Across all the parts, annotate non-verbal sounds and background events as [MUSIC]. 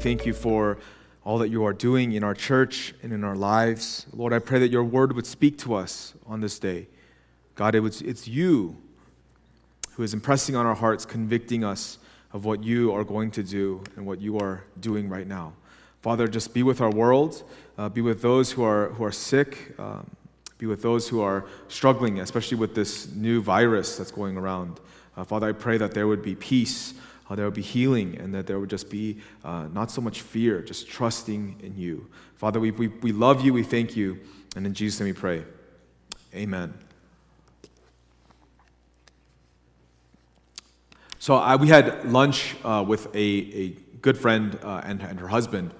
thank you for all that you are doing in our church and in our lives. Lord, I pray that your word would speak to us on this day. God, it was, it's you who is impressing on our hearts, convicting us of what you are going to do and what you are doing right now. Father, just be with our world, uh, be with those who are, who are sick, um, be with those who are struggling, especially with this new virus that's going around. Uh, Father, I pray that there would be peace, uh, there would be healing, and that there would just be uh, not so much fear, just trusting in you. Father, we, we, we love you, we thank you, and in Jesus' name we pray. Amen. So I, we had lunch uh, with a, a good friend uh, and, and her husband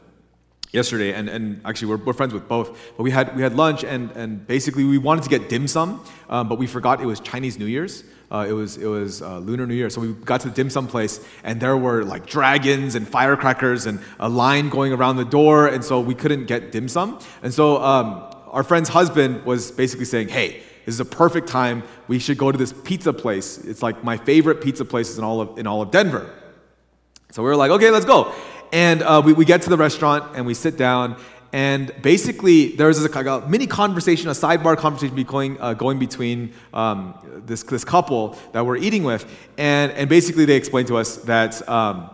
yesterday, and, and actually we're, we're friends with both. But we had we had lunch, and, and basically we wanted to get dim sum, um, but we forgot it was Chinese New Year's. Uh, it was it was uh, Lunar New Year, so we got to the dim sum place, and there were like dragons and firecrackers and a line going around the door, and so we couldn't get dim sum. And so um, our friend's husband was basically saying, "Hey." This is a perfect time. We should go to this pizza place. It's like my favorite pizza places in all of, in all of Denver. So we were like, okay, let's go. And uh, we, we get to the restaurant and we sit down. And basically, there's a, a mini conversation, a sidebar conversation going, uh, going between um, this, this couple that we're eating with. And, and basically, they explained to us that. Um,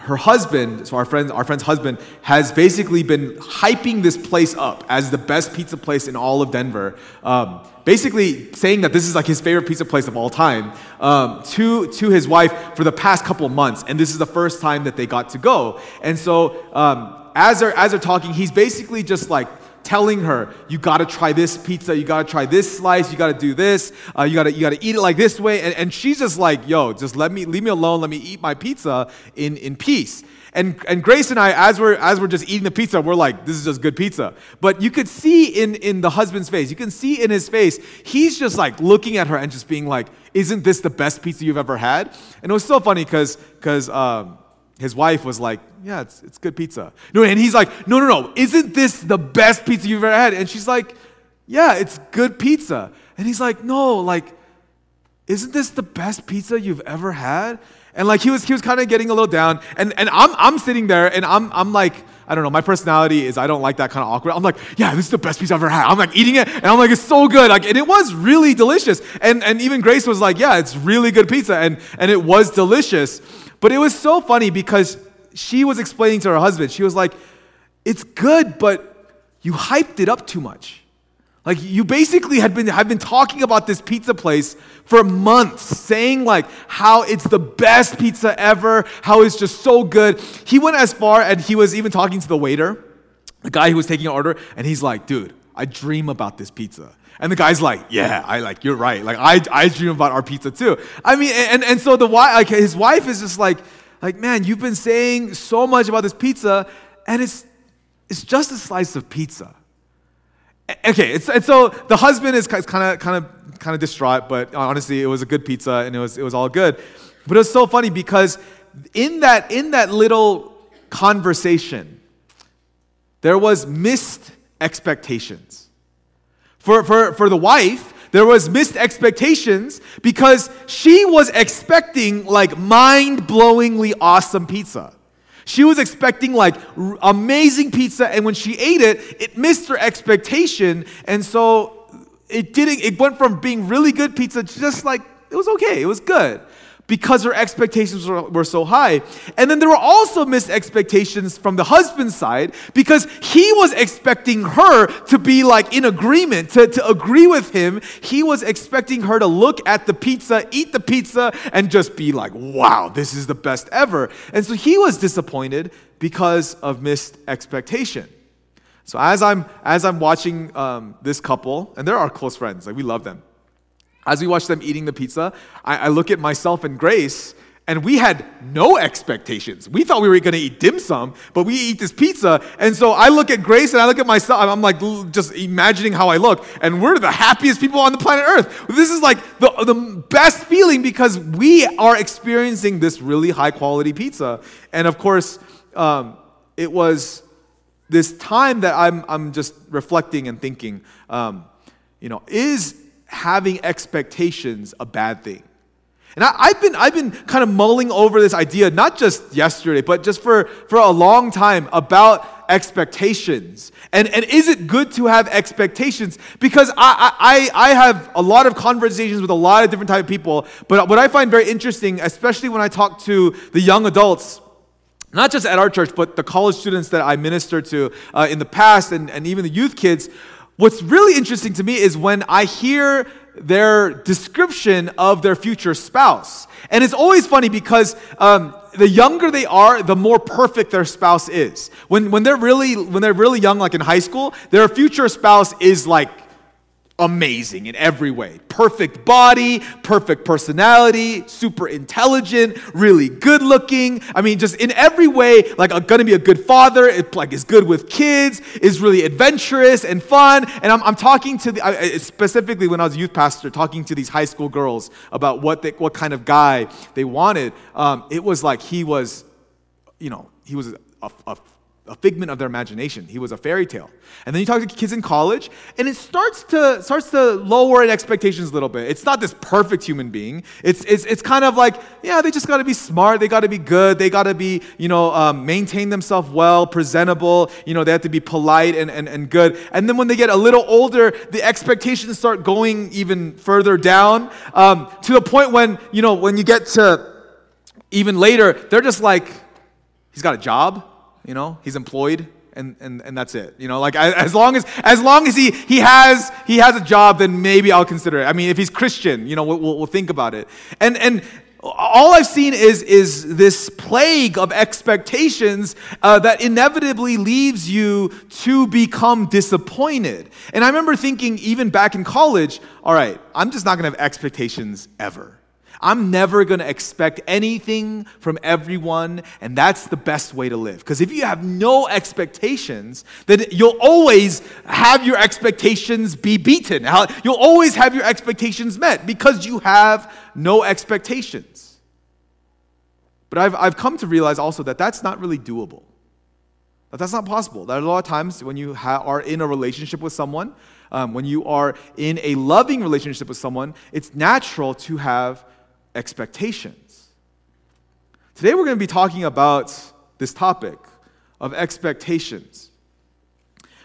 her husband, so our friend, our friend's husband, has basically been hyping this place up as the best pizza place in all of Denver. Um, basically saying that this is like his favorite pizza place of all time um, to, to his wife for the past couple months. And this is the first time that they got to go. And so um, as, they're, as they're talking, he's basically just like, telling her, you gotta try this pizza, you gotta try this slice, you gotta do this, uh, you, gotta, you gotta eat it like this way. And, and she's just like, yo, just let me, leave me alone, let me eat my pizza in, in peace. And, and Grace and I, as we're, as we're just eating the pizza, we're like, this is just good pizza. But you could see in, in the husband's face, you can see in his face, he's just like looking at her and just being like, isn't this the best pizza you've ever had? And it was so funny because because um, his wife was like, yeah, it's, it's good pizza. No, and he's like, no, no, no, isn't this the best pizza you've ever had? And she's like, yeah, it's good pizza. And he's like, no, like, isn't this the best pizza you've ever had? And like he was he was kind of getting a little down. And and I'm I'm sitting there and I'm I'm like, I don't know, my personality is I don't like that kind of awkward. I'm like, yeah, this is the best pizza I've ever had. I'm like eating it, and I'm like, it's so good. Like, and it was really delicious. And and even Grace was like, yeah, it's really good pizza. And and it was delicious. But it was so funny because she was explaining to her husband, she was like, It's good, but you hyped it up too much. Like you basically had been have been talking about this pizza place for months, saying like how it's the best pizza ever, how it's just so good. He went as far and he was even talking to the waiter, the guy who was taking an order, and he's like, dude, I dream about this pizza. And the guy's like, yeah, I like, you're right. Like, I, I dream about our pizza too. I mean, and, and so the wife, like, his wife is just like, like, man, you've been saying so much about this pizza, and it's, it's just a slice of pizza. Okay, it's, and so the husband is kind of, kind of, kind of distraught, but honestly, it was a good pizza, and it was, it was all good. But it was so funny because in that, in that little conversation, there was missed expectations. For, for, for the wife, there was missed expectations because she was expecting like mind-blowingly awesome pizza. She was expecting like r- amazing pizza, and when she ate it, it missed her expectation, and so it didn't. It went from being really good pizza to just like it was okay, it was good because her expectations were, were, so high. And then there were also missed expectations from the husband's side because he was expecting her to be like in agreement, to, to agree with him. He was expecting her to look at the pizza, eat the pizza, and just be like, wow, this is the best ever. And so he was disappointed because of missed expectation. So as I'm as I'm watching um, this couple, and they're our close friends, like we love them as we watch them eating the pizza, I, I look at myself and Grace, and we had no expectations. We thought we were going to eat dim sum, but we eat this pizza. And so I look at Grace and I look at myself. I'm like just imagining how I look. And we're the happiest people on the planet Earth. This is like the, the best feeling because we are experiencing this really high quality pizza. And of course, um, it was this time that I'm, I'm just reflecting and thinking, um, you know, is having expectations a bad thing? And I, have been, I've been kind of mulling over this idea, not just yesterday, but just for, for a long time about expectations. And, and is it good to have expectations? Because I, I, I have a lot of conversations with a lot of different type of people, but what I find very interesting, especially when I talk to the young adults, not just at our church, but the college students that I minister to uh, in the past and, and even the youth kids, what's really interesting to me is when I hear their description of their future spouse. And it's always funny because um, the younger they are, the more perfect their spouse is. When, when, they're really, when they're really young, like in high school, their future spouse is like amazing in every way. Perfect body, perfect personality, super intelligent, really good looking. I mean, just in every way, like gonna be a good father, like is good with kids, is really adventurous and fun. And I'm, I'm talking to the, I, specifically when I was a youth pastor, talking to these high school girls about what they, what kind of guy they wanted. Um, it was like he was, you know, he was a, a a figment of their imagination. He was a fairy tale. And then you talk to kids in college, and it starts to starts to lower expectations a little bit. It's not this perfect human being. It's it's, it's kind of like yeah, they just got to be smart. They got to be good. They got to be you know um, maintain themselves well, presentable. You know they have to be polite and, and and good. And then when they get a little older, the expectations start going even further down um, to the point when you know when you get to even later, they're just like he's got a job you know, he's employed and, and, and that's it. You know, like as long as as long as he he has he has a job, then maybe I'll consider it. I mean, if he's Christian, you know, we'll, we'll think about it. And and all I've seen is is this plague of expectations uh, that inevitably leaves you to become disappointed. And I remember thinking, even back in college, all right, I'm just not going to have expectations ever. I'm never going to expect anything from everyone, and that's the best way to live. Because if you have no expectations, then you'll always have your expectations be beaten. You'll always have your expectations met because you have no expectations. But I've, I've come to realize also that that's not really doable. That that's not possible. Are a lot of times when you ha- are in a relationship with someone, um, when you are in a loving relationship with someone, it's natural to have expectations. Today we're going to be talking about this topic of expectations.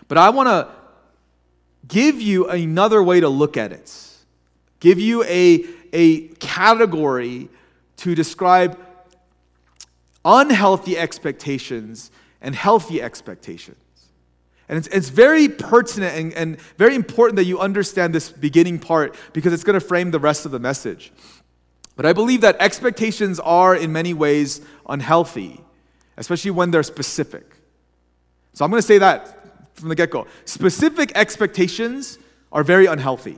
But I want to give you another way to look at it, give you a, a category to describe unhealthy expectations and healthy expectations. And it's, it's very pertinent and, and very important that you understand this beginning part because it's going to frame the rest of the message. But I believe that expectations are, in many ways, unhealthy, especially when they're specific. So I'm going to say that from the get go. Specific expectations are very unhealthy.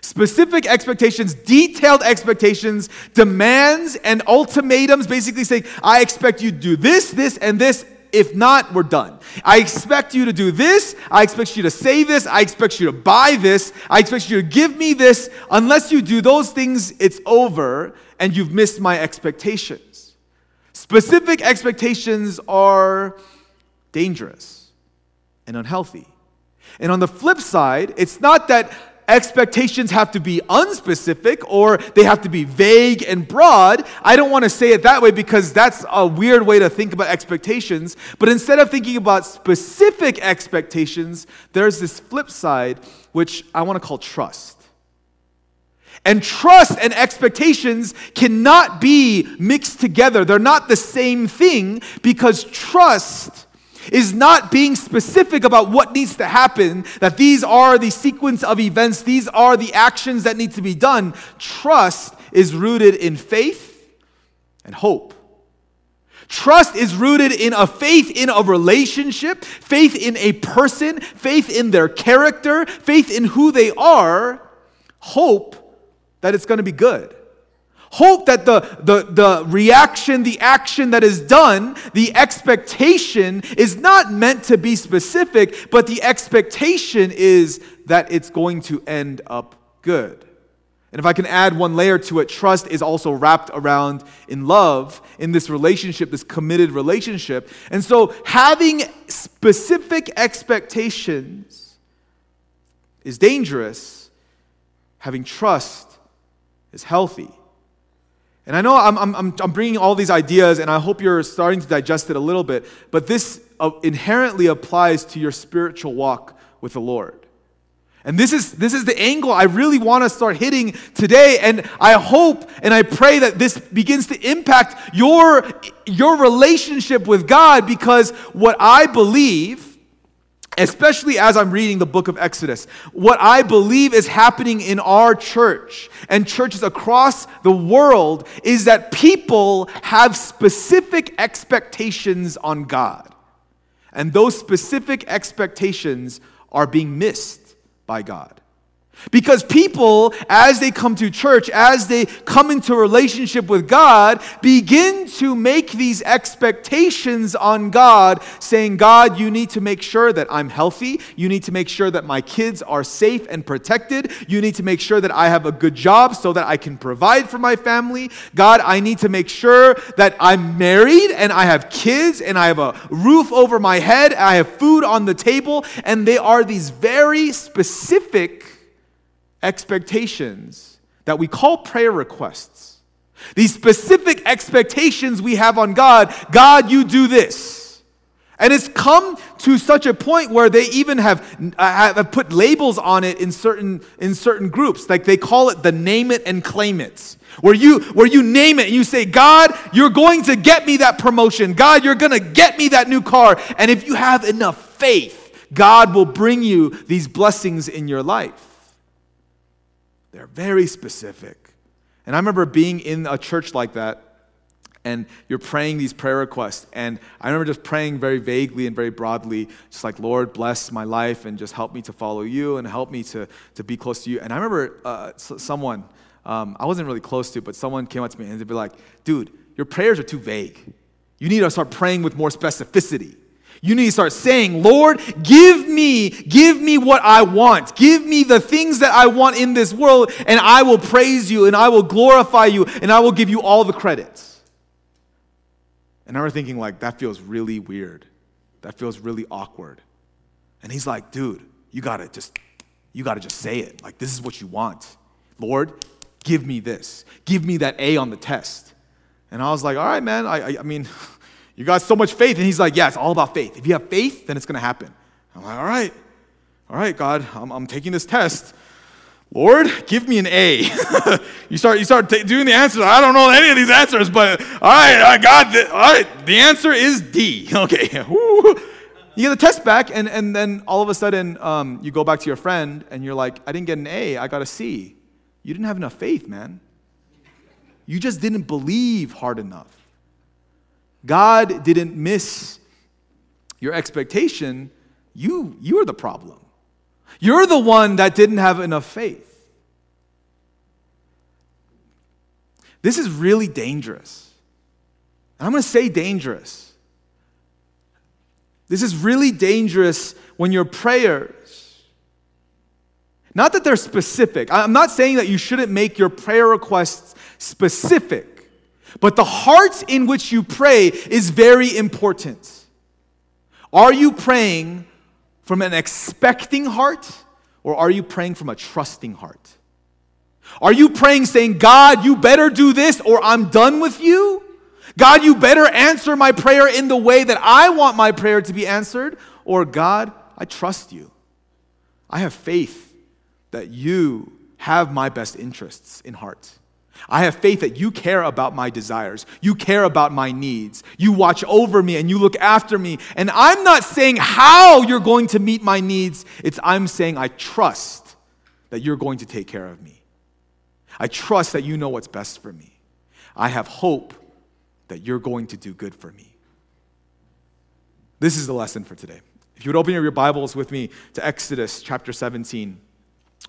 Specific expectations, detailed expectations, demands, and ultimatums basically saying, I expect you to do this, this, and this, if not, we're done. I expect you to do this. I expect you to say this. I expect you to buy this. I expect you to give me this. Unless you do those things, it's over and you've missed my expectations. Specific expectations are dangerous and unhealthy. And on the flip side, it's not that expectations have to be unspecific or they have to be vague and broad. I don't want to say it that way because that's a weird way to think about expectations. But instead of thinking about specific expectations, there's this flip side, which I want to call trust. And trust and expectations cannot be mixed together. They're not the same thing because trust is not being specific about what needs to happen, that these are the sequence of events, these are the actions that need to be done. Trust is rooted in faith and hope. Trust is rooted in a faith in a relationship, faith in a person, faith in their character, faith in who they are, hope that it's going to be good. Hope that the, the, the reaction, the action that is done, the expectation is not meant to be specific, but the expectation is that it's going to end up good. And if I can add one layer to it, trust is also wrapped around in love, in this relationship, this committed relationship. And so having specific expectations is dangerous, having trust is healthy. And I know I'm, I'm, I'm bringing all these ideas, and I hope you're starting to digest it a little bit, but this uh, inherently applies to your spiritual walk with the Lord. And this is, this is the angle I really want to start hitting today. And I hope and I pray that this begins to impact your, your relationship with God because what I believe especially as I'm reading the book of Exodus, what I believe is happening in our church and churches across the world is that people have specific expectations on God. And those specific expectations are being missed by God. Because people, as they come to church, as they come into relationship with God, begin to make these expectations on God, saying, God, you need to make sure that I'm healthy. You need to make sure that my kids are safe and protected. You need to make sure that I have a good job so that I can provide for my family. God, I need to make sure that I'm married and I have kids and I have a roof over my head. I have food on the table. And they are these very specific expectations that we call prayer requests. These specific expectations we have on God God, you do this. And it's come to such a point where they even have, uh, have put labels on it in certain, in certain groups. Like they call it the name it and claim it. Where you, where you name it and you say, God, you're going to get me that promotion. God, you're going to get me that new car. And if you have enough faith, God will bring you these blessings in your life. They're very specific. And I remember being in a church like that, and you're praying these prayer requests. And I remember just praying very vaguely and very broadly, just like, Lord, bless my life and just help me to follow you and help me to, to be close to you. And I remember uh, someone, um, I wasn't really close to, but someone came up to me and they'd be like, dude, your prayers are too vague. You need to start praying with more specificity. You need to start saying, Lord, give me, give me what I want. Give me the things that I want in this world, and I will praise you, and I will glorify you, and I will give you all the credits. And I was thinking, like, that feels really weird. That feels really awkward. And he's like, dude, you gotta just, you gotta just say it. Like, this is what you want. Lord, give me this. Give me that A on the test. And I was like, all right, man, I, I, I mean, [LAUGHS] You got so much faith. And he's like, Yeah, it's all about faith. If you have faith, then it's going to happen. I'm like, All right, all right, God, I'm, I'm taking this test. Lord, give me an A. [LAUGHS] you start, you start t- doing the answers. I don't know any of these answers, but all right, I got the, all right, the answer is D. [LAUGHS] Okay. you get the test back, and, and then all of a sudden, um, you go back to your friend, and you're like, I didn't get an A, I got a C. You didn't have enough faith, man. You just didn't believe hard enough. God didn't miss your expectation, you, you are the problem. You're the one that didn't have enough faith. This is really dangerous. I'm going to say dangerous. This is really dangerous when your prayers, not that they're specific, I'm not saying that you shouldn't make your prayer requests specific. But the heart in which you pray is very important. Are you praying from an expecting heart or are you praying from a trusting heart? Are you praying saying, God, you better do this or I'm done with you? God, you better answer my prayer in the way that I want my prayer to be answered? Or God, I trust you. I have faith that you have my best interests in heart. I have faith that you care about my desires. You care about my needs. You watch over me and you look after me. And I'm not saying how you're going to meet my needs, it's I'm saying I trust that you're going to take care of me. I trust that you know what's best for me. I have hope that you're going to do good for me. This is the lesson for today. If you would open your Bibles with me to Exodus chapter 17.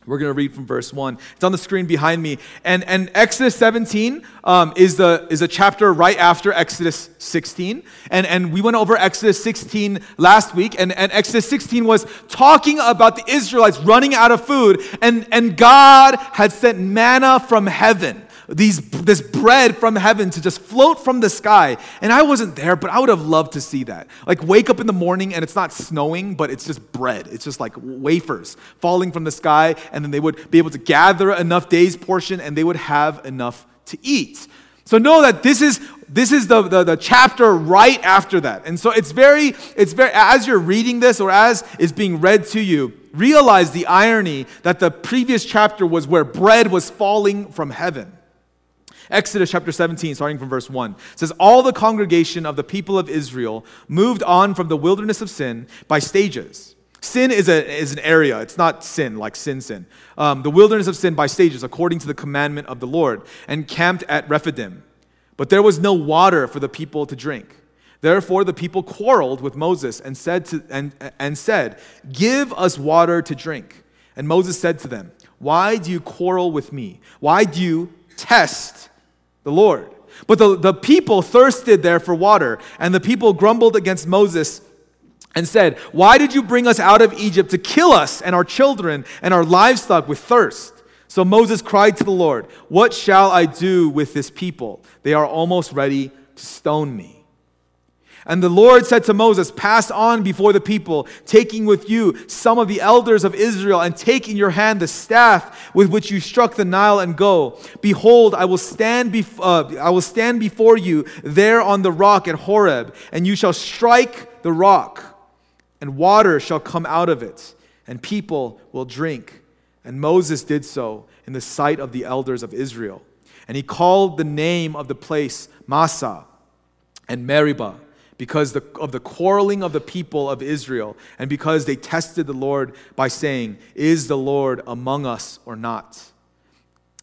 We're going to read from verse 1. It's on the screen behind me. And, and Exodus 17 um, is, the, is a chapter right after Exodus 16. And, and we went over Exodus 16 last week. And, and Exodus 16 was talking about the Israelites running out of food. And, and God had sent manna from heaven these, this bread from heaven to just float from the sky. And I wasn't there, but I would have loved to see that. Like, wake up in the morning and it's not snowing, but it's just bread. It's just like wafers falling from the sky. And then they would be able to gather enough day's portion and they would have enough to eat. So know that this is this is the, the, the, chapter right after that. And so it's very, it's very, as you're reading this or as is being read to you, realize the irony that the previous chapter was where bread was falling from heaven. Exodus chapter 17, starting from verse 1, says, All the congregation of the people of Israel moved on from the wilderness of sin by stages. Sin is, a, is an area, it's not sin like sin, sin. Um, the wilderness of sin by stages, according to the commandment of the Lord, and camped at Rephidim. But there was no water for the people to drink. Therefore, the people quarreled with Moses and said, to, and, and said, Give us water to drink. And Moses said to them, Why do you quarrel with me? Why do you test the Lord? But the, the people thirsted there for water, and the people grumbled against Moses and said, Why did you bring us out of Egypt to kill us and our children and our livestock with thirst? So Moses cried to the Lord, What shall I do with this people? They are almost ready to stone me. And the Lord said to Moses, Pass on before the people, taking with you some of the elders of Israel, and take in your hand the staff with which you struck the Nile, and go. Behold, I will stand, bef- uh, I will stand before you there on the rock at Horeb, and you shall strike the rock, and water shall come out of it, and people will drink. And Moses did so in the sight of the elders of Israel. And he called the name of the place Massah and Meribah because of the quarreling of the people of Israel and because they tested the Lord by saying, Is the Lord among us or not?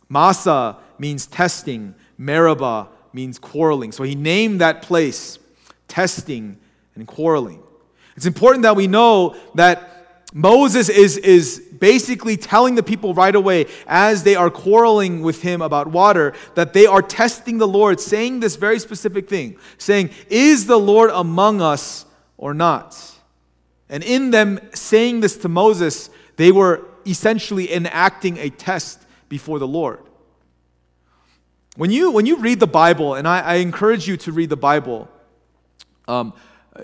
Massah means testing, Meribah means quarreling. So he named that place testing and quarreling. It's important that we know that Moses is, is basically telling the people right away, as they are quarreling with him about water, that they are testing the Lord, saying this very specific thing, saying, Is the Lord among us or not? And in them saying this to Moses, they were essentially enacting a test before the Lord. When you, when you read the Bible, and I, I encourage you to read the Bible, um,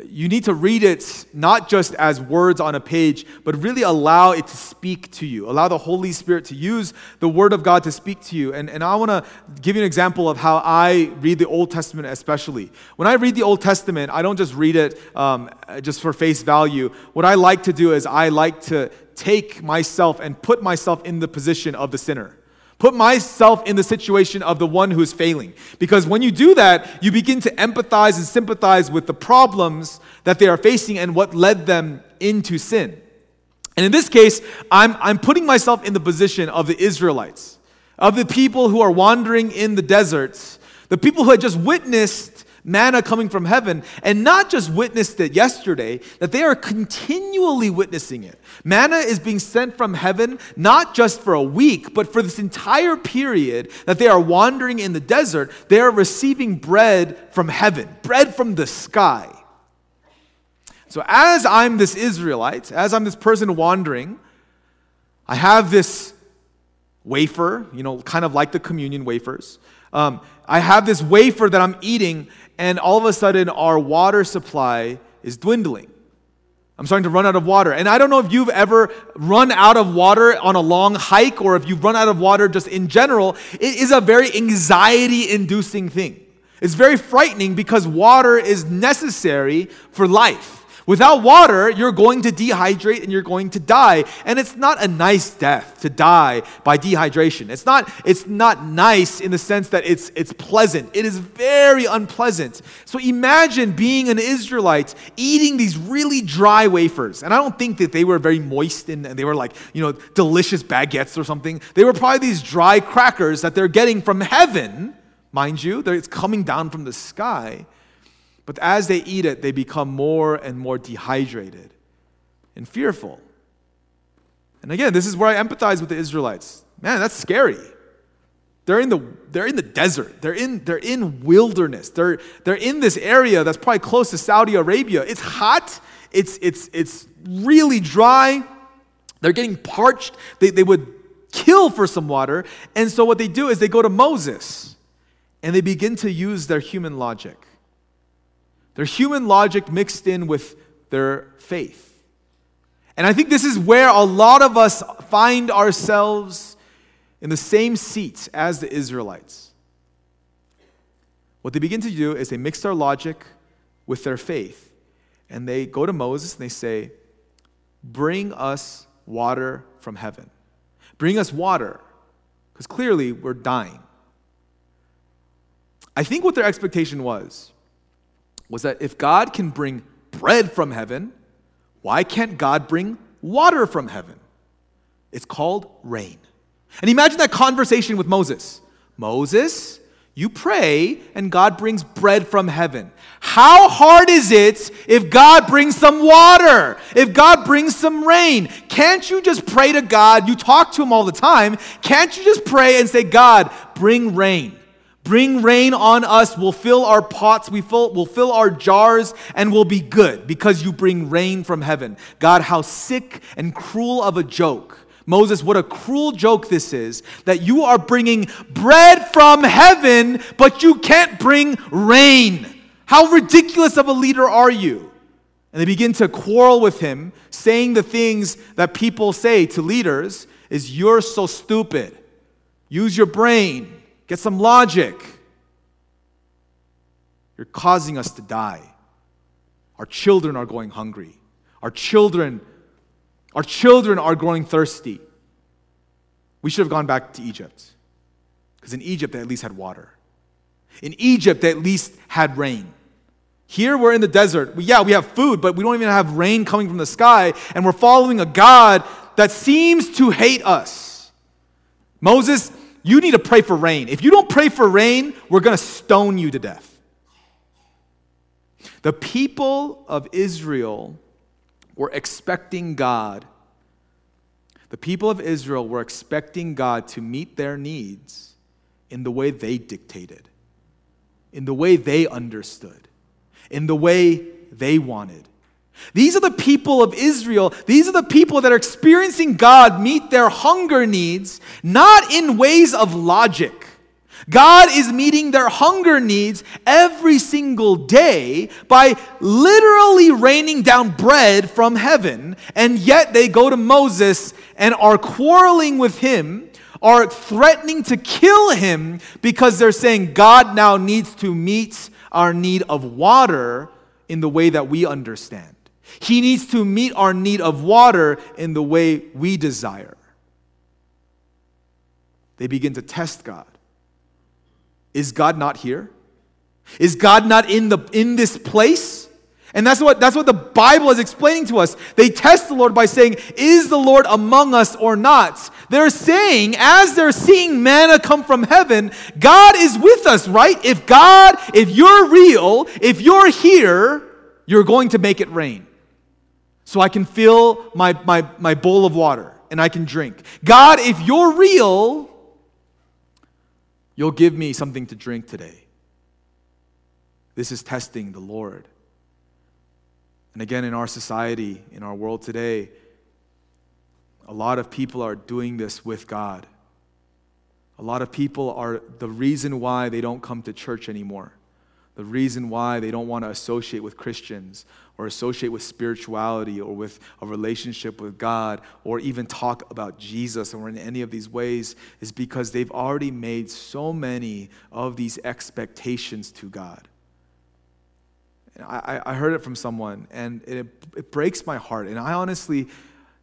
you need to read it not just as words on a page, but really allow it to speak to you. Allow the Holy Spirit to use the Word of God to speak to you. And, and I want to give you an example of how I read the Old Testament, especially. When I read the Old Testament, I don't just read it um, just for face value. What I like to do is I like to take myself and put myself in the position of the sinner put myself in the situation of the one who is failing. Because when you do that, you begin to empathize and sympathize with the problems that they are facing and what led them into sin. And in this case, I'm, I'm putting myself in the position of the Israelites, of the people who are wandering in the deserts, the people who had just witnessed manna coming from heaven, and not just witnessed it yesterday, that they are continually witnessing it. Manna is being sent from heaven not just for a week, but for this entire period that they are wandering in the desert. They are receiving bread from heaven, bread from the sky. So, as I'm this Israelite, as I'm this person wandering, I have this wafer, you know, kind of like the communion wafers. Um, I have this wafer that I'm eating, and all of a sudden our water supply is dwindling. I'm starting to run out of water. And I don't know if you've ever run out of water on a long hike or if you've run out of water just in general. It is a very anxiety inducing thing. It's very frightening because water is necessary for life. Without water, you're going to dehydrate and you're going to die. And it's not a nice death to die by dehydration. It's not, it's not nice in the sense that it's, it's pleasant. It is very unpleasant. So imagine being an Israelite eating these really dry wafers. And I don't think that they were very moist and they were like, you know, delicious baguettes or something. They were probably these dry crackers that they're getting from heaven, mind you. It's coming down from the sky. But as they eat it, they become more and more dehydrated and fearful. And again, this is where I empathize with the Israelites. Man, that's scary. They're in the, they're in the desert. They're in, they're in wilderness. They're, they're in this area that's probably close to Saudi Arabia. It's hot. It's, it's, it's really dry. They're getting parched. They, they would kill for some water. And so what they do is they go to Moses and they begin to use their human logic. Their human logic mixed in with their faith. And I think this is where a lot of us find ourselves in the same seats as the Israelites. what they begin to do is they mix their logic with their faith. And they go to Moses and they say, Bring us water from heaven. Bring us water, because clearly we're dying. I think what their expectation was was that if God can bring bread from heaven, why can't God bring water from heaven? It's called rain. And imagine that conversation with Moses. Moses, you pray and God brings bread from heaven. How hard is it if God brings some water? If God brings some rain? Can't you just pray to God? You talk to Him all the time. Can't you just pray and say, God, bring rain? Bring rain on us. We'll fill our pots, we fill, we'll fill our jars, and we'll be good because you bring rain from heaven. God, how sick and cruel of a joke Moses, what a cruel joke this is that you are bringing bread from heaven, but you can't bring rain. How ridiculous of a leader are you? And they begin to quarrel with him, saying the things that people say to leaders is you're so stupid. Use your brain. Get some logic. You're causing us to die. Our children are going hungry. Our children our children are growing thirsty. We should have gone back to Egypt. Because in Egypt, they at least had water. In Egypt, they at least had rain. Here, we're in the desert. We, yeah, we have food, but we don't even have rain coming from the sky, and we're following a God that seems to hate us. Moses, you need to pray for rain. If you don't pray for rain, we're going to stone you to death. The people of Israel were expecting God. The people of Israel were expecting God to meet their needs in the way they dictated, in the way they understood, in the way they wanted. These are the people of Israel. These are the people that are experiencing God meet their hunger needs, not in ways of logic, God is meeting their hunger needs every single day by literally raining down bread from heaven, and yet they go to Moses and are quarreling with him, are threatening to kill him because they're saying God now needs to meet our need of water in the way that we understand. He needs to meet our need of water in the way we desire. They begin to test God. Is God not here? Is God not in, the, in this place? And that's what, that's what the Bible is explaining to us. They test the Lord by saying, Is the Lord among us or not? They're saying, as they're seeing manna come from heaven, God is with us, right? If God, if you're real, if you're here, you're going to make it rain. So I can fill my, my, my bowl of water and I can drink. God, if you're real, You'll give me something to drink today. This is testing the Lord. And again, in our society, in our world today, a lot of people are doing this with God. A lot of people are the reason why they don't come to church anymore, the reason why they don't want to associate with Christians or associate with spirituality or with a relationship with God or even talk about Jesus or in any of these ways is because they've already made so many of these expectations to God. I, I heard it from someone and it, it breaks my heart. And I honestly,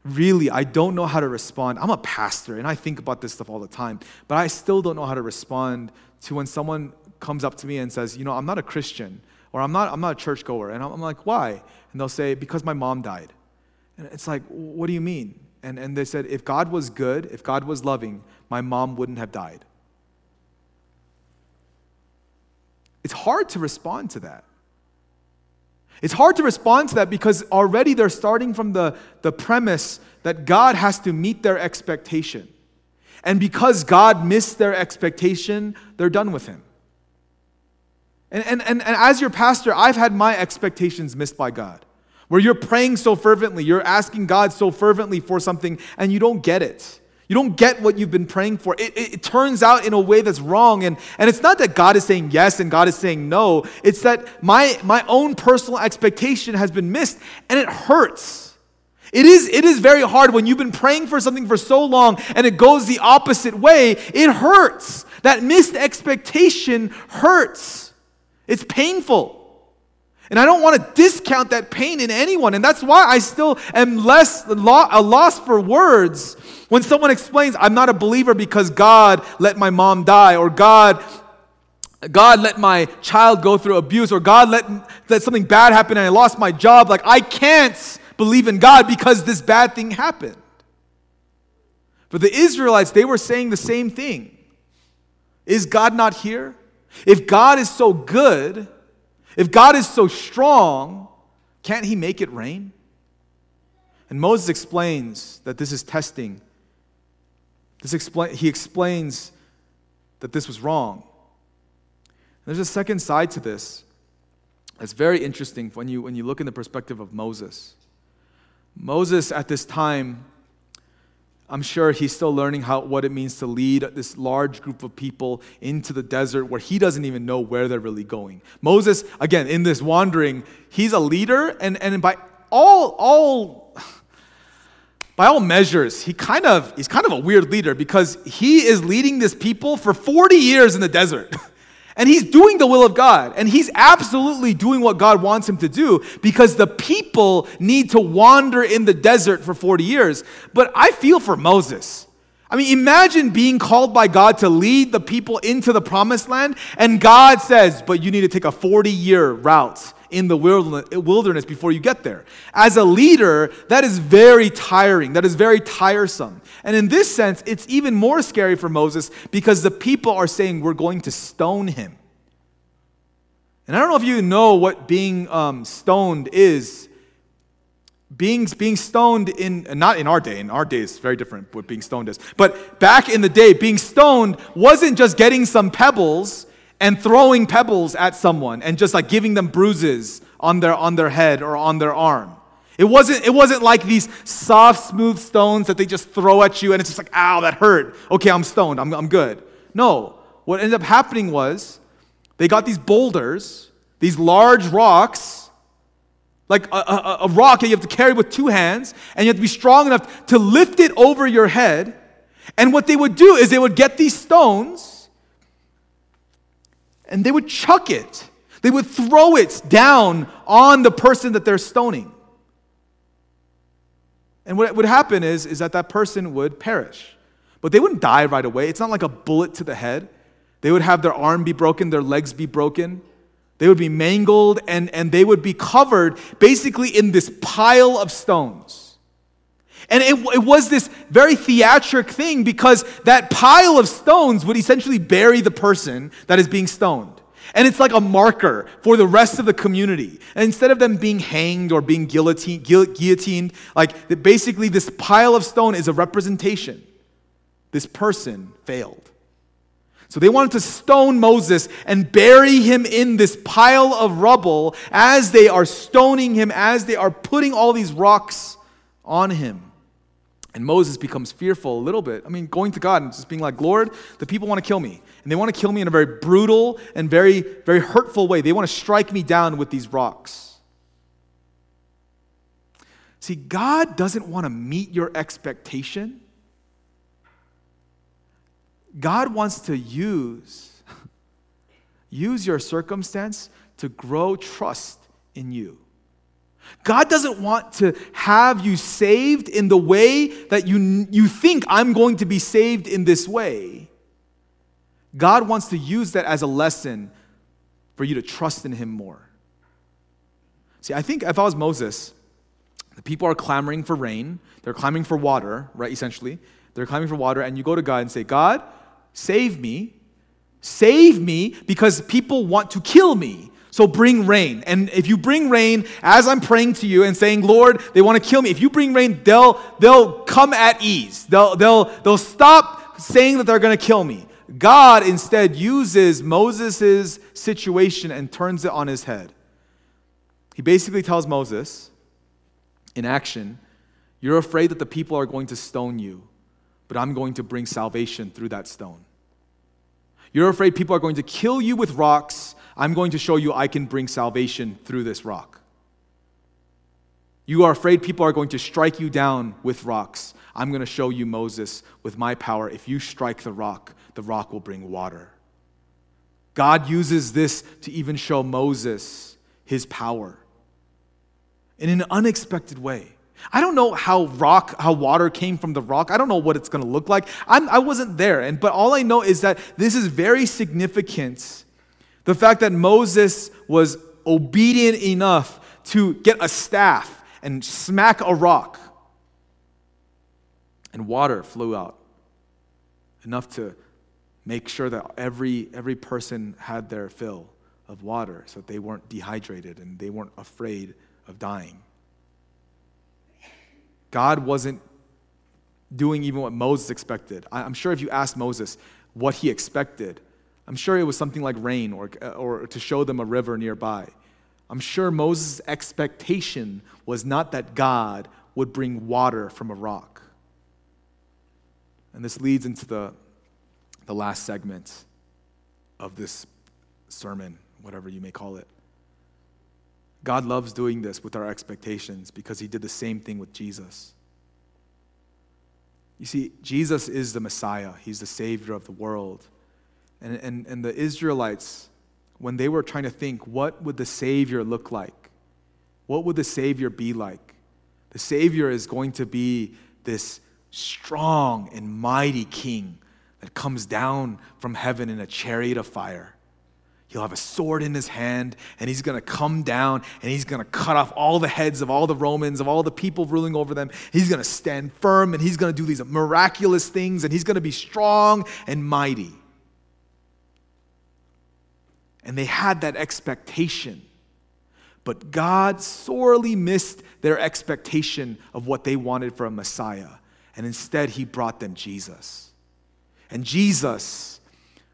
really, I don't know how to respond. I'm a pastor and I think about this stuff all the time, but I still don't know how to respond to when someone comes up to me and says, You know, I'm not a Christian or I'm not, I'm not a churchgoer. And I'm like, why? And they'll say, because my mom died. And it's like, what do you mean? And, and they said, if God was good, if God was loving, my mom wouldn't have died. It's hard to respond to that. It's hard to respond to that because already they're starting from the, the premise that God has to meet their expectation. And because God missed their expectation, they're done with Him. And, and, and, and as your pastor, I've had my expectations missed by God. Where you're praying so fervently, you're asking God so fervently for something, and you don't get it. You don't get what you've been praying for. It, it, it, turns out in a way that's wrong. And, and it's not that God is saying yes and God is saying no. It's that my, my own personal expectation has been missed, and it hurts. It is, it is very hard when you've been praying for something for so long and it goes the opposite way. It hurts. That missed expectation hurts. It's painful. And I don't want to discount that pain in anyone. And that's why I still am less a loss for words when someone explains, I'm not a believer because God let my mom die, or God, God let my child go through abuse, or God let, let something bad happen and I lost my job. Like, I can't believe in God because this bad thing happened. For the Israelites, they were saying the same thing. Is God not here? If God is so good, if God is so strong, can't He make it rain? And Moses explains that this is testing. This expla- he explains that this was wrong. There's a second side to this that's very interesting when you, when you look in the perspective of Moses. Moses, at this time, I'm sure he's still learning how, what it means to lead this large group of people into the desert where he doesn't even know where they're really going. Moses, again, in this wandering, he's a leader, and, and by all, all by all measures, he kind of he's kind of a weird leader because he is leading this people for 40 years in the desert. [LAUGHS] And he's doing the will of God. And he's absolutely doing what God wants him to do because the people need to wander in the desert for 40 years. But I feel for Moses. I mean, imagine being called by God to lead the people into the promised land, and God says, but you need to take a 40 year route in the wilderness before you get there. As a leader, that is very tiring. That is very tiresome. And in this sense, it's even more scary for Moses because the people are saying, We're going to stone him. And I don't know if you know what being um, stoned is. Being, being stoned in, not in our day, in our day is very different what being stoned is. But back in the day, being stoned wasn't just getting some pebbles and throwing pebbles at someone and just like giving them bruises on their, on their head or on their arm. It wasn't, it wasn't like these soft, smooth stones that they just throw at you and it's just like, ow, that hurt. Okay, I'm stoned, I'm, I'm good. No, what ended up happening was they got these boulders, these large rocks, like a, a, a rock that you have to carry with two hands, and you have to be strong enough to lift it over your head. And what they would do is they would get these stones and they would chuck it. They would throw it down on the person that they're stoning. And what would happen is, is that that person would perish. But they wouldn't die right away. It's not like a bullet to the head. They would have their arm be broken, their legs be broken. They would be mangled, and, and they would be covered basically in this pile of stones. And it, it was this very theatric thing because that pile of stones would essentially bury the person that is being stoned. And it's like a marker for the rest of the community. And instead of them being hanged or being guillotined, guillotined like basically this pile of stone is a representation. This person failed. So they wanted to stone Moses and bury him in this pile of rubble as they are stoning him, as they are putting all these rocks on him. And Moses becomes fearful a little bit. I mean, going to God and just being like, Lord, the people want to kill me. And they want to kill me in a very brutal and very, very hurtful way. They want to strike me down with these rocks. See, God doesn't want to meet your expectation. God wants to use, [LAUGHS] use your circumstance to grow trust in you. God doesn't want to have you saved in the way that you, you think I'm going to be saved in this way. God wants to use that as a lesson for you to trust in Him more. See, I think if I was Moses, the people are clamoring for rain, they're clamoring for water, right? Essentially, they're clamoring for water, and you go to God and say, God, save me. Save me because people want to kill me. So bring rain. And if you bring rain, as I'm praying to you and saying, Lord, they want to kill me, if you bring rain, they'll, they'll come at ease. They'll, they'll, they'll stop saying that they're going to kill me. God instead uses Moses' situation and turns it on his head. He basically tells Moses, in action, You're afraid that the people are going to stone you, but I'm going to bring salvation through that stone. You're afraid people are going to kill you with rocks, I'm going to show you I can bring salvation through this rock. You are afraid people are going to strike you down with rocks. I'm going to show you, Moses, with my power. If you strike the rock, the rock will bring water. God uses this to even show Moses his power in an unexpected way. I don't know how rock, how water came from the rock. I don't know what it's going to look like. I'm, I was not there, and but all I know is that this is very significant. The fact that Moses was obedient enough to get a staff and smack a rock, and water flew out enough to make sure that every every person had their fill of water, so that they weren't dehydrated and they weren't afraid of dying. God wasn't doing even what Moses expected. I'm sure if you asked Moses what he expected, I'm sure it was something like rain or, or to show them a river nearby. I'm sure Moses' expectation was not that God would bring water from a rock. And this leads into the, the last segment of this sermon, whatever you may call it. God loves doing this with our expectations because he did the same thing with Jesus. You see, Jesus is the Messiah, he's the Savior of the world. And, and, and the Israelites, when they were trying to think, what would the Savior look like? What would the Savior be like? The Savior is going to be this strong and mighty King that comes down from heaven in a chariot of fire. He'll have a sword in his hand, and he's going to come down and he's going to cut off all the heads of all the Romans, of all the people ruling over them. He's going to stand firm and he's going to do these miraculous things, and he's going to be strong and mighty. And they had that expectation. But God sorely missed their expectation of what they wanted for a Messiah. And instead, he brought them Jesus. And Jesus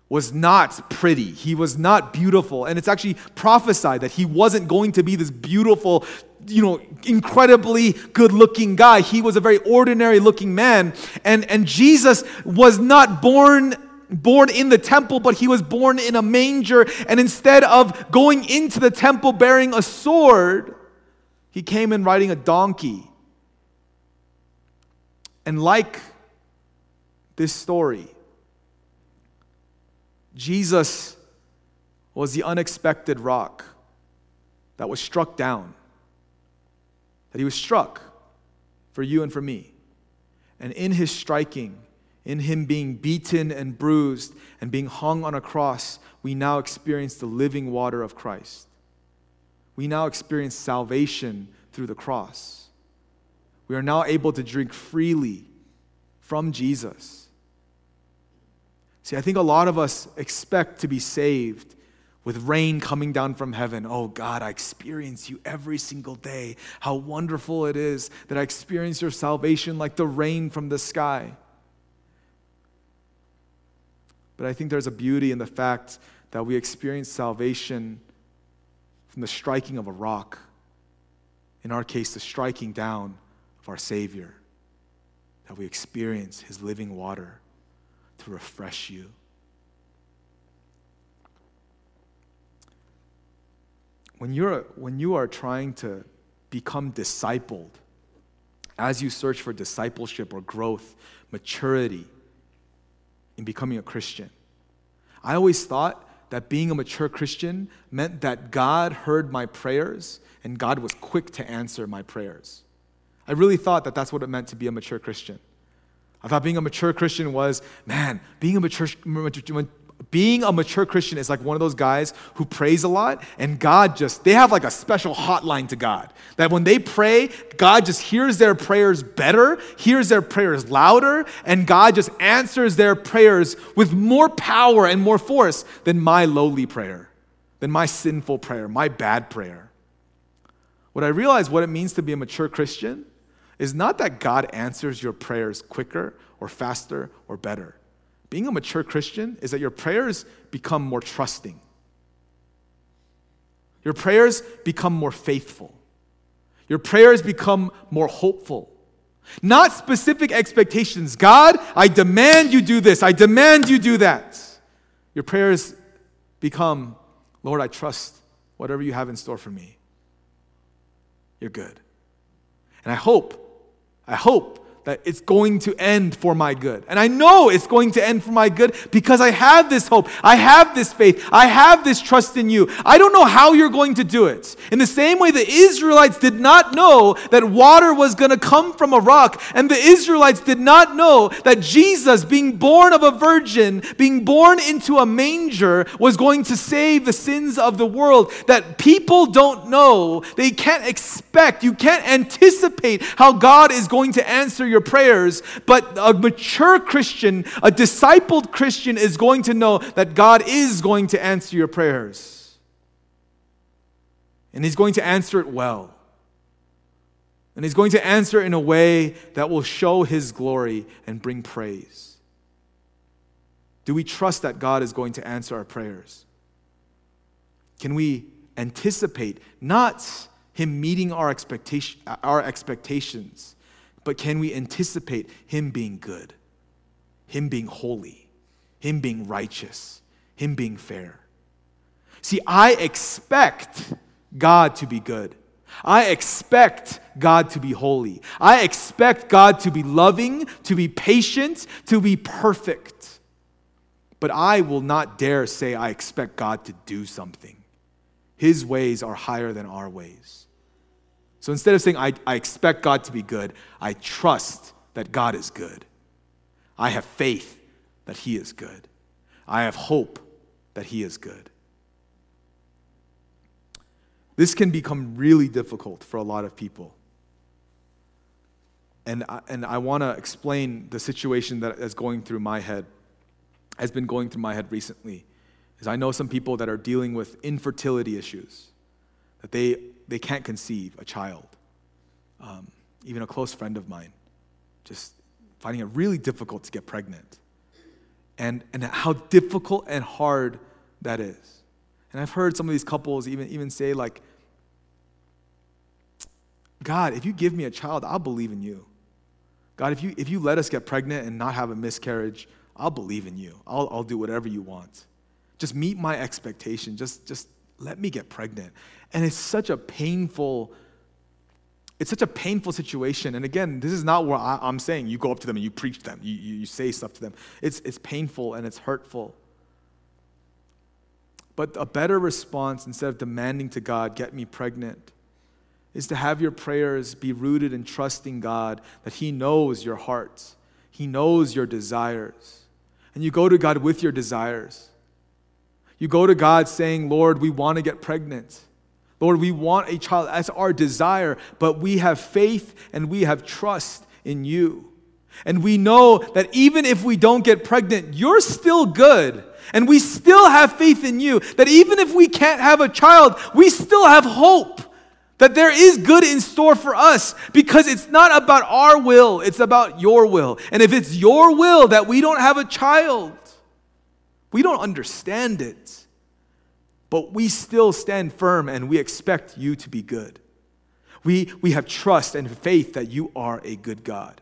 was not pretty. He was not beautiful. And it's actually prophesied that he wasn't going to be this beautiful, you know, incredibly good looking guy. He was a very ordinary looking man. And, and Jesus was not born born in the temple, but he was born in a manger. And instead of going into the temple bearing a sword, he came in riding a donkey. And like this story, Jesus was the unexpected rock that was struck down, that he was struck for you and for me. And in his striking, in him being beaten and bruised and being hung on a cross, we now experience the living water of Christ. We now experience salvation through the cross. We are now able to drink freely from Jesus. See, I think a lot of us expect to be saved with rain coming down from heaven. Oh God, I experience you every single day. How wonderful it is that I experience your salvation like the rain from the sky. But I think there's a beauty in the fact that we experience salvation from the striking of a rock. In our case, the striking down of our Savior. That we experience His living water to refresh you. When, you're, when you are trying to become discipled, as you search for discipleship or growth, maturity in becoming a Christian, I always thought that being a mature Christian meant that God heard my prayers and God was quick to answer my prayers. I really thought that that's what it meant to be a mature Christian. I thought being a mature Christian was, man, being a mature, being a mature Christian is like one of those guys who prays a lot and God just, they have like a special hotline to God. That when they pray, God just hears their prayers better, hears their prayers louder, and God just answers their prayers with more power and more force than my lowly prayer, than my sinful prayer, my bad prayer. What I realized what it means to be a mature Christian is not that God answers your prayers quicker or faster or better. Being a mature Christian is that your prayers become more trusting. Your prayers become more faithful. Your prayers become more hopeful. Not specific expectations. God, I demand you do this. I demand you do that. Your prayers become, Lord, I trust whatever you have in store for me. You're good. And I hope I hope that it's going to end for my good. And I know it's going to end for my good because I have this hope. I have this faith. I have this trust in you. I don't know how you're going to do it. In the same way, the Israelites did not know that water was going to come from a rock, and the Israelites did not know that Jesus, being born of a virgin, being born into a manger, was going to save the sins of the world. That people don't know, they can't expect, you can't anticipate how God is going to answer your prayers, but a mature Christian, a discipled Christian, is going to know that God is going to answer your prayers. And He's going to answer it well. And He's going to answer in a way that will show His glory and bring praise. Do we trust that God is going to answer our prayers? Can we anticipate not Him meeting our, expectation, our expectations, but can we anticipate Him being good, Him being holy, Him being righteous, Him being fair? See, I expect God to be good. I expect God to be holy. I expect God to be loving, to be patient, to be perfect. But I will not dare say I expect God to do something. His ways are higher than our ways. So instead of saying, I, I expect God to be good, I trust that God is good. I have faith that He is good. I have hope that He is good. This can become really difficult for a lot of people. And I, and I want to explain the situation that is going through my head, has been going through my head recently. Is I know some people that are dealing with infertility issues, that they they can't conceive a child. Um, even a close friend of mine, just finding it really difficult to get pregnant. And, and how difficult and hard that is. And I've heard some of these couples even, even say, like, God, if you give me a child, I'll believe in you. God, if you, if you let us get pregnant and not have a miscarriage, I'll believe in you. I'll, I'll do whatever you want. Just meet my expectation. Just, just let me get pregnant. And it's such a painful, it's such a painful situation. And again, this is not what I, am saying you go up to them and you preach them, you, you, you say stuff to them. It's, it's painful and it's hurtful. But a better response, instead of demanding to God, get me pregnant, is to have your prayers be rooted in trusting God that He knows your heart, He knows your desires. And you go to God with your desires. You go to God saying, Lord, we want to get pregnant. Lord, we want a child. That's our desire, but we have faith and we have trust in you. And we know that even if we don't get pregnant, you're still good. And we still have faith in you. That even if we can't have a child, we still have hope that there is good in store for us because it's not about our will, it's about your will. And if it's your will that we don't have a child, we don't understand it, but we still stand firm and we expect you to be good. We, we have trust and faith that you are a good God.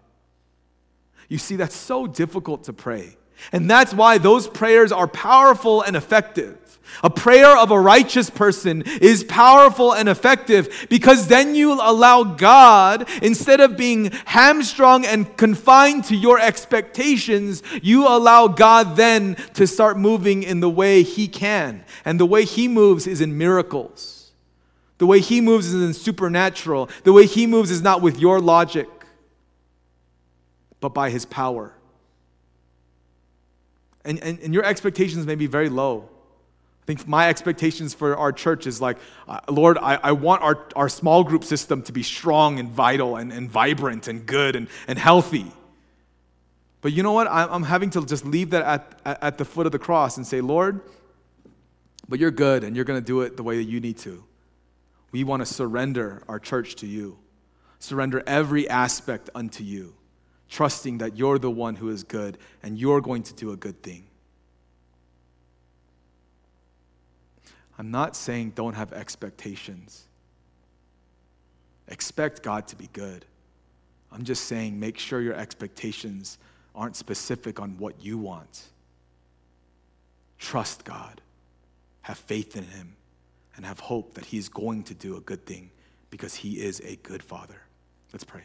You see, that's so difficult to pray. And that's why those prayers are powerful and effective. A prayer of a righteous person is powerful and effective because then you allow God, instead of being hamstrung and confined to your expectations, you allow God then to start moving in the way He can. And the way He moves is in miracles. The way He moves is in supernatural. The way He moves is not with your logic, but by His power. And, and, and your expectations may be very low. I think my expectations for our church is like, uh, Lord, I, I want our, our small group system to be strong and vital and, and vibrant and good and, and healthy. But you know what? I'm, having to just leave that at, at, at the foot of the cross and say, Lord, but you're good and you're going to do it the way that you need to. We want to surrender our church to you, surrender every aspect unto you, trusting that you're the one who is good and you're going to do a good thing. I'm not saying don't have expectations. Expect God to be good. I'm just saying make sure your expectations aren't specific on what you want. Trust God, have faith in Him, and have hope that He's going to do a good thing because He is a good Father. Let's pray.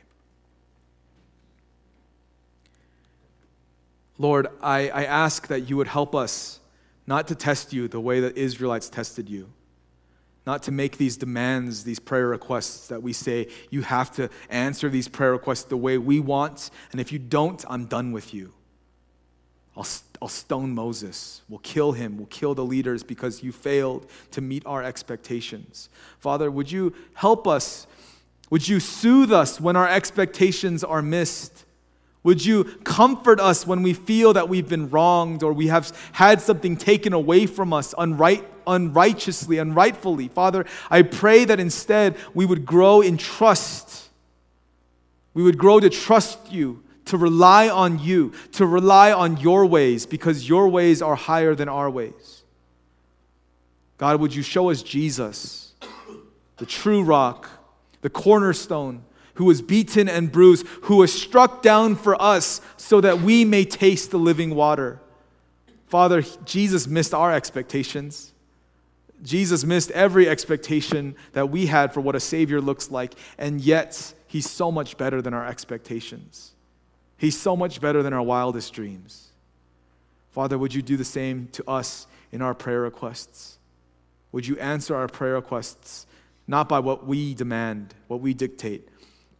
Lord, I, I ask that you would help us not to test you the way that Israelites tested you, not to make these demands, these prayer requests that we say, you have to answer these prayer requests the way we want, and if you don't, I'm done with you. I'll, I'll stone Moses. We'll kill him. We'll kill the leaders because you failed to meet our expectations. Father, would you help us? Would you soothe us when our expectations are missed? Would you comfort us when we feel that we've been wronged or we have had something taken away from us unright, unrighteously, unrightfully? Father, I pray that instead we would grow in trust. We would grow to trust you, to rely on you, to rely on your ways because your ways are higher than our ways. God, would you show us Jesus, the true rock, the cornerstone? Who was beaten and bruised, who was struck down for us so that we may taste the living water. Father, Jesus missed our expectations. Jesus missed every expectation that we had for what a Savior looks like, and yet He's so much better than our expectations. He's so much better than our wildest dreams. Father, would you do the same to us in our prayer requests? Would you answer our prayer requests not by what we demand, what we dictate,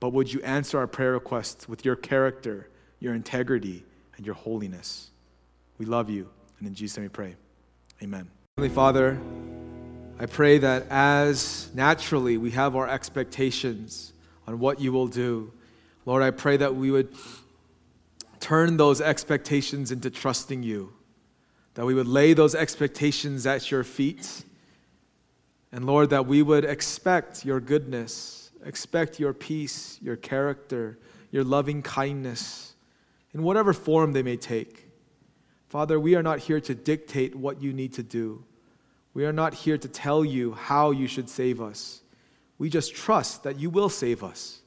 but would you answer our prayer requests with your character, your integrity, and your holiness? We love you, and in Jesus' name we pray. Amen. Heavenly Father, I pray that as naturally we have our expectations on what you will do, Lord, I pray that we would turn those expectations into trusting you, that we would lay those expectations at your feet, and Lord, that we would expect your goodness Expect your peace, your character, your loving kindness, in whatever form they may take. Father, we are not here to dictate what you need to do. We are not here to tell you how you should save us. We just trust that you will save us.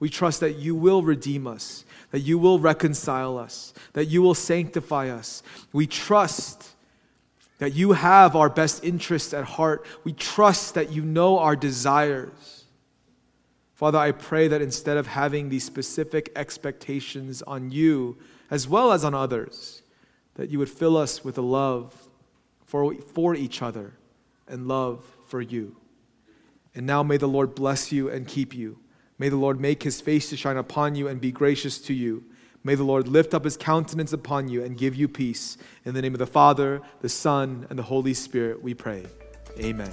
We trust that you will redeem us, that you will reconcile us, that you will sanctify us. We trust that you have our best interests at heart. We trust that you know our desires. Father, I pray that instead of having these specific expectations on you as well as on others, that you would fill us with a love for, for each other and love for you. And now may the Lord bless you and keep you. May the Lord make his face to shine upon you and be gracious to you. May the Lord lift up his countenance upon you and give you peace. In the name of the Father, the Son, and the Holy Spirit, we pray. Amen.